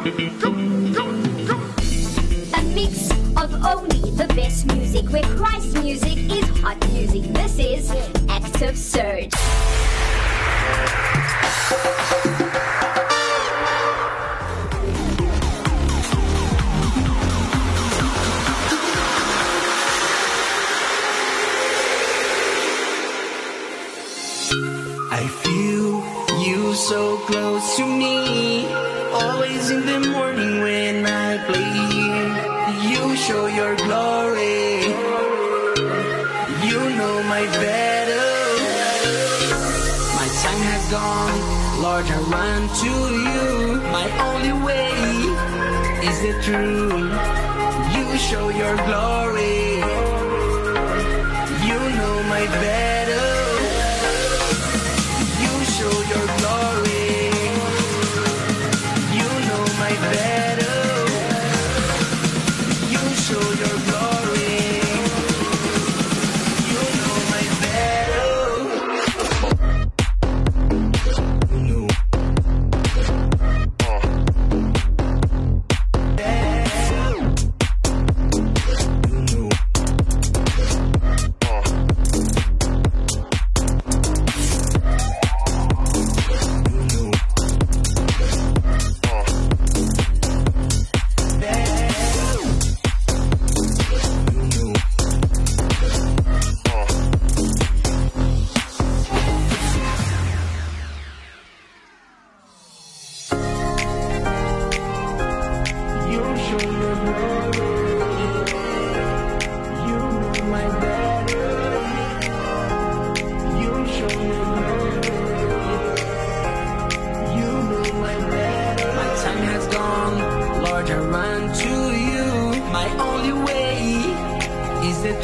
A mix of only the best music, where Christ music is hot music. This is Active Surge. Show your glory. You know my battle. My time has gone, Lord, I run to you. My only way is the truth. You show your glory.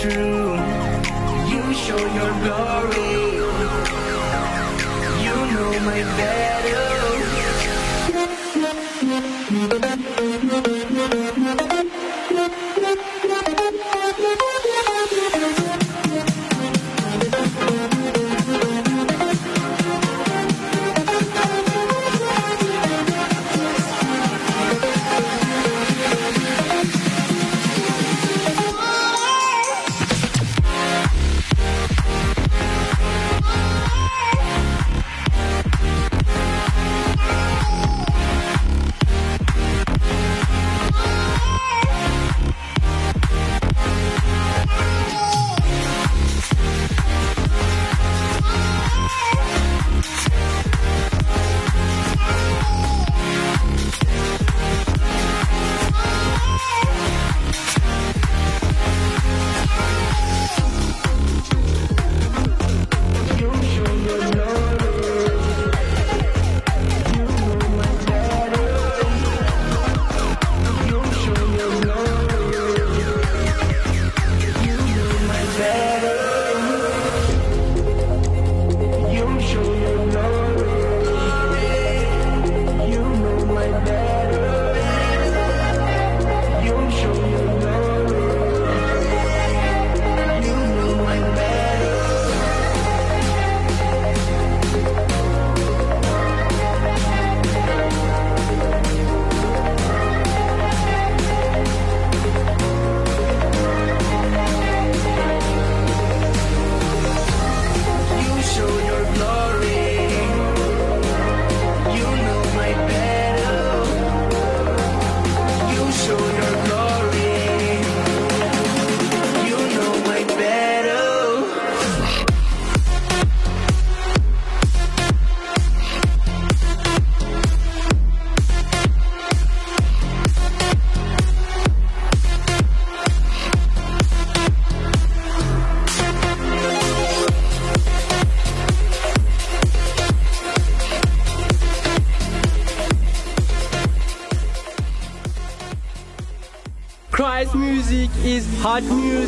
Is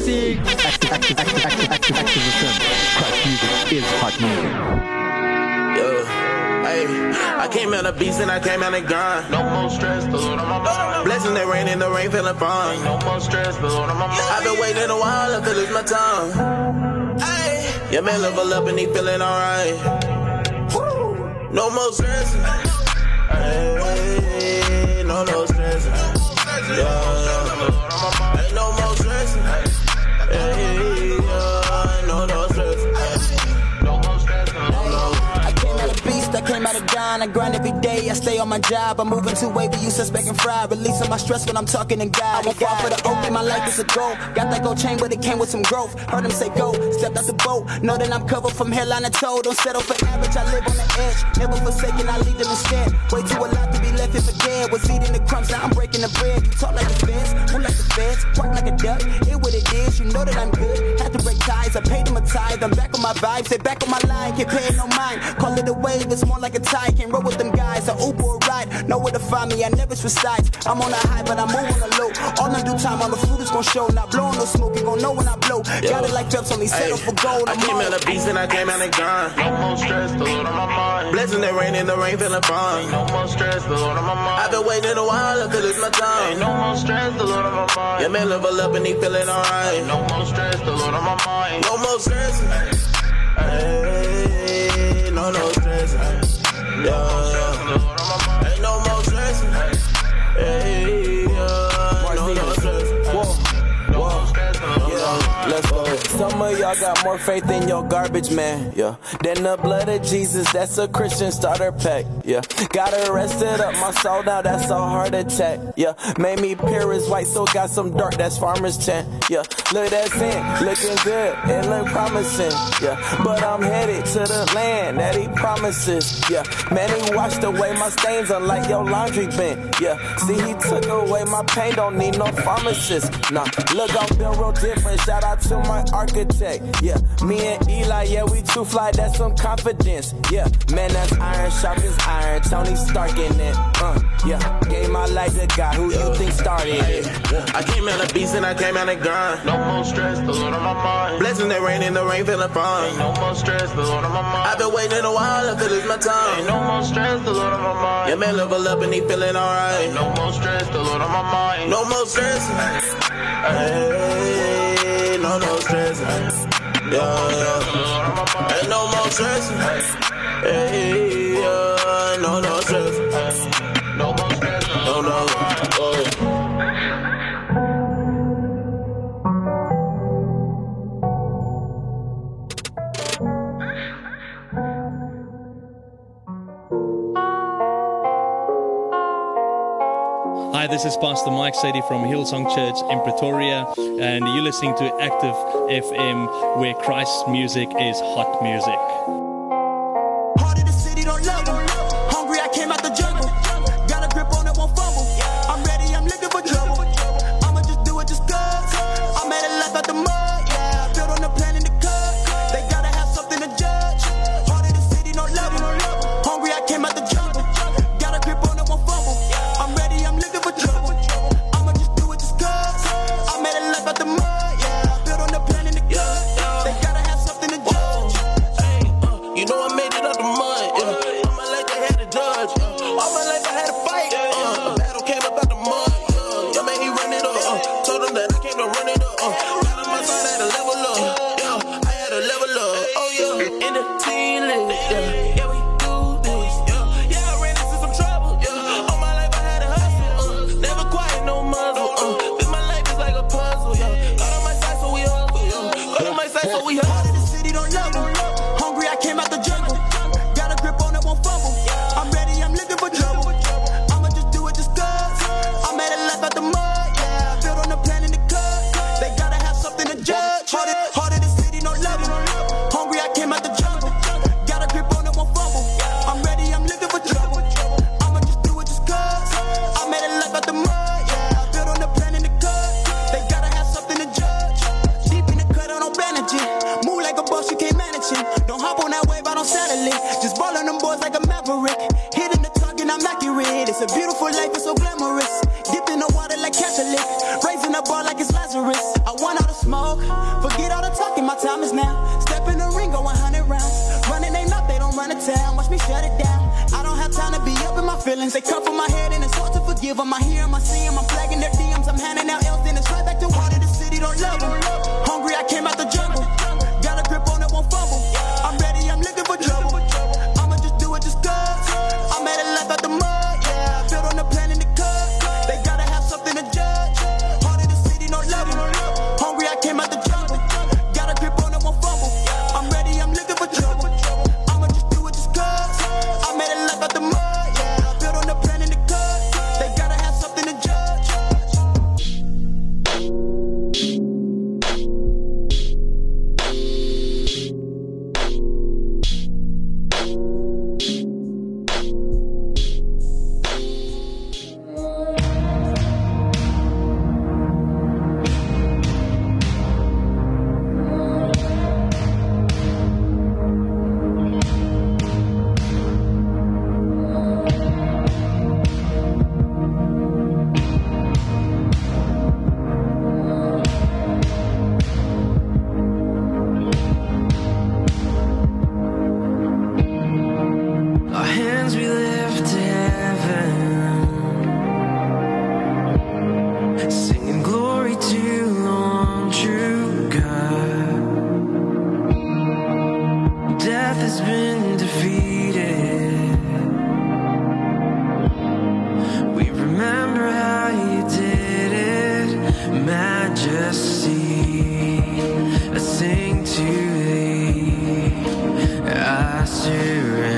music. I came out of beast and I came out of gun. No more stress, the Lord on my mind. Blessing that rain in the rain feeling fine. No more stress, the Lord on my mind. I've been waiting a while, I feel lose my tongue. Hey, your man level up and he feeling alright. No more stress. Hey, no more stress. Yeah. Ain't no more stress. Hey, yeah. Day I grind every day. I stay on my job. I'm moving too wavy, you suspect and fried. Releasing my stress when I'm talking to God. I won't fall for the open, my life is a goal. Got that gold chain, but it came with some growth. Heard him say go, stepped out the boat. Know that I'm covered from hairline to toe. Don't settle for average, I live on the edge. Never forsaken, I lead them instead. Way too a lot to be left here for dead. Was eating the crumbs, now I'm breaking the bread. You talk like the feds, move like the feds, quack like a duck. It what it is, you know that I'm good. Had to break ties, I paid them a tithe. I'm back on my vibes, they back on my line, can't pay no mind. Call it a wave, it's more like a tide. Can't roll with them guys, a Uber or ride. Know where to find me, I never switch sides. I'm on a high, but I'm moving on the low. All in due time, all the fruit is gon' show. Not blowing no smoke, you gon' know when I blow. Got it like Phelps, only settle for gold. I I'm came out of beast and I came out of gun. No more stress, the Lord on my mind. Blessing that rain in the rain feeling fun. No more stress, the Lord on my mind. I've been waiting a while, look, it's my time. Ain't no more stress, the Lord on my mind. Yeah, man, level up and he feeling alright. No more stress, the Lord on my mind. No more stress. Hey, no, no stress. Yeah, ain't no more stress. Hey, Some of y'all got more faith in your garbage man, yeah. Than the blood of Jesus, that's a Christian starter pack, yeah. Got arrested up my soul now, that's a heart attack, yeah. Made me pure as white, so got some dark, that's farmer's tan, yeah. Look that sin, looking good, it look promising, yeah. But I'm headed to the land that he promises, yeah. Man, he washed away my stains, unlike your laundry bin, yeah. See, he took away my pain, don't need no pharmacist, nah. Look, I'm built real different, shout out to my architect, yeah. Me and Eli, yeah, we too fly, that's some confidence, yeah. Man, that's iron, sharp as iron, Tony Stark in it, uh, yeah. Gave my life to God, who you think started it? I came out of beast and I came out of gun. No more stress, the Lord on my mind. Blessing that rain in the rain feeling fun. No more stress, the Lord on my mind. I've been waiting a while, look, it's my time. Ain't time. no more stress, the Lord on my mind. Yeah, man, level up and he feeling alright. No more stress, the Lord on my mind. No more stress. Hey, no, no stress. Yeah, yeah. Ain't no more stress. Hey, yeah, no, no stress. Hi, this is Pastor Mike Sadie from Hillsong Church in Pretoria, and you're listening to Active FM, where Christ's music is hot music. I want all the smoke. Forget all the talking, my time is now. Step in the ring, go 100 rounds. Running ain't up, they don't run a town. Watch me shut it down. I don't have time to be up in my feelings. They come from my head and it's hard to forgive them. I hear them, I see them. I'm flagging their DMs. I'm handing out L's, then it's right back to water. The city don't love 'em. surrender.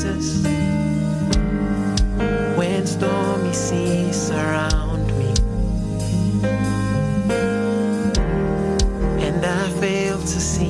Jesus. When stormy seas surround me, and I fail to see.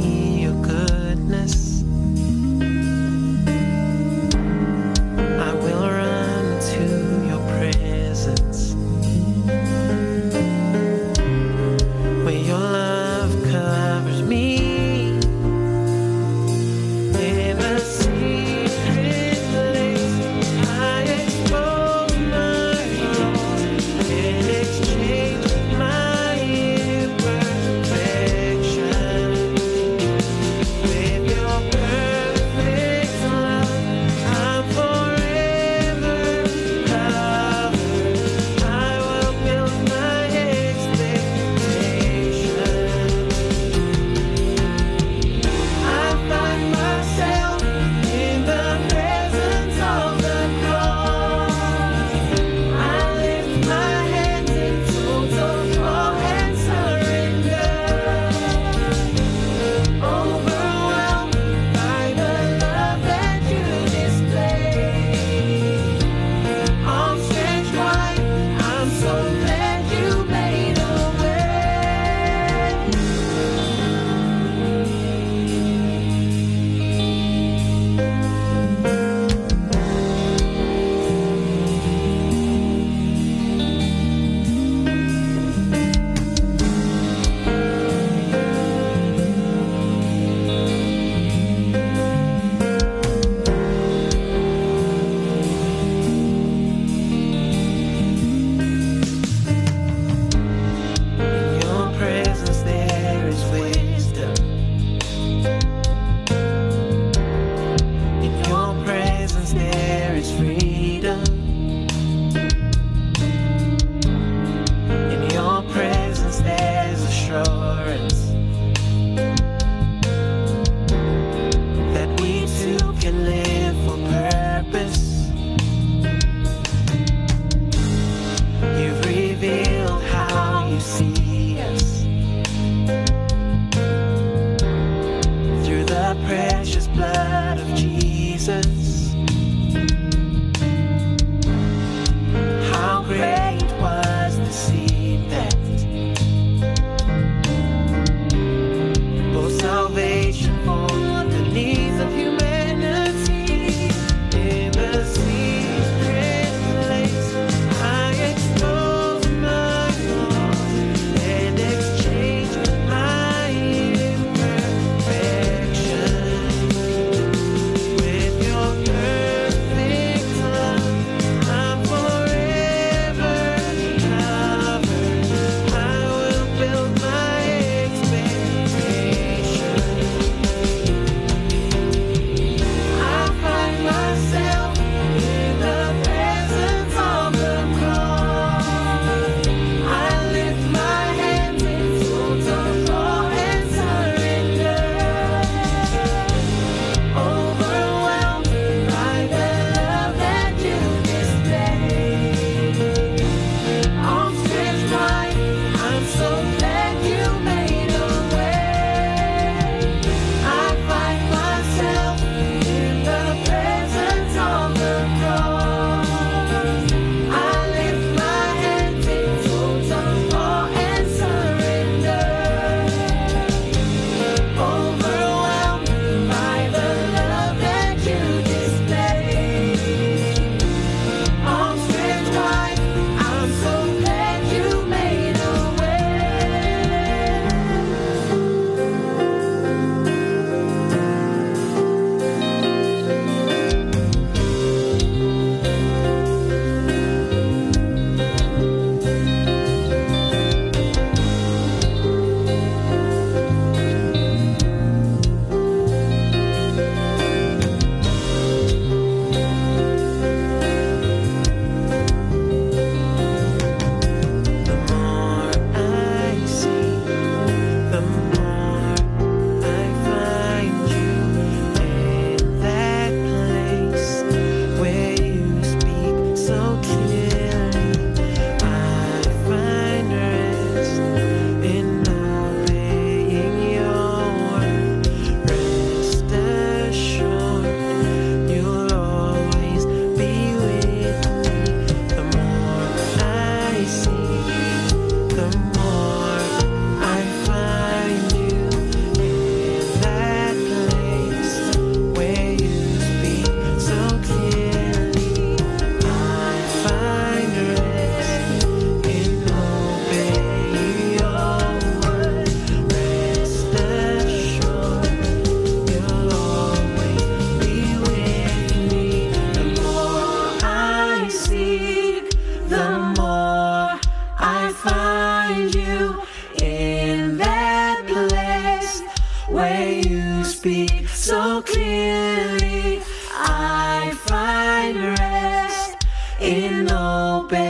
Clearly. I find rest in obeying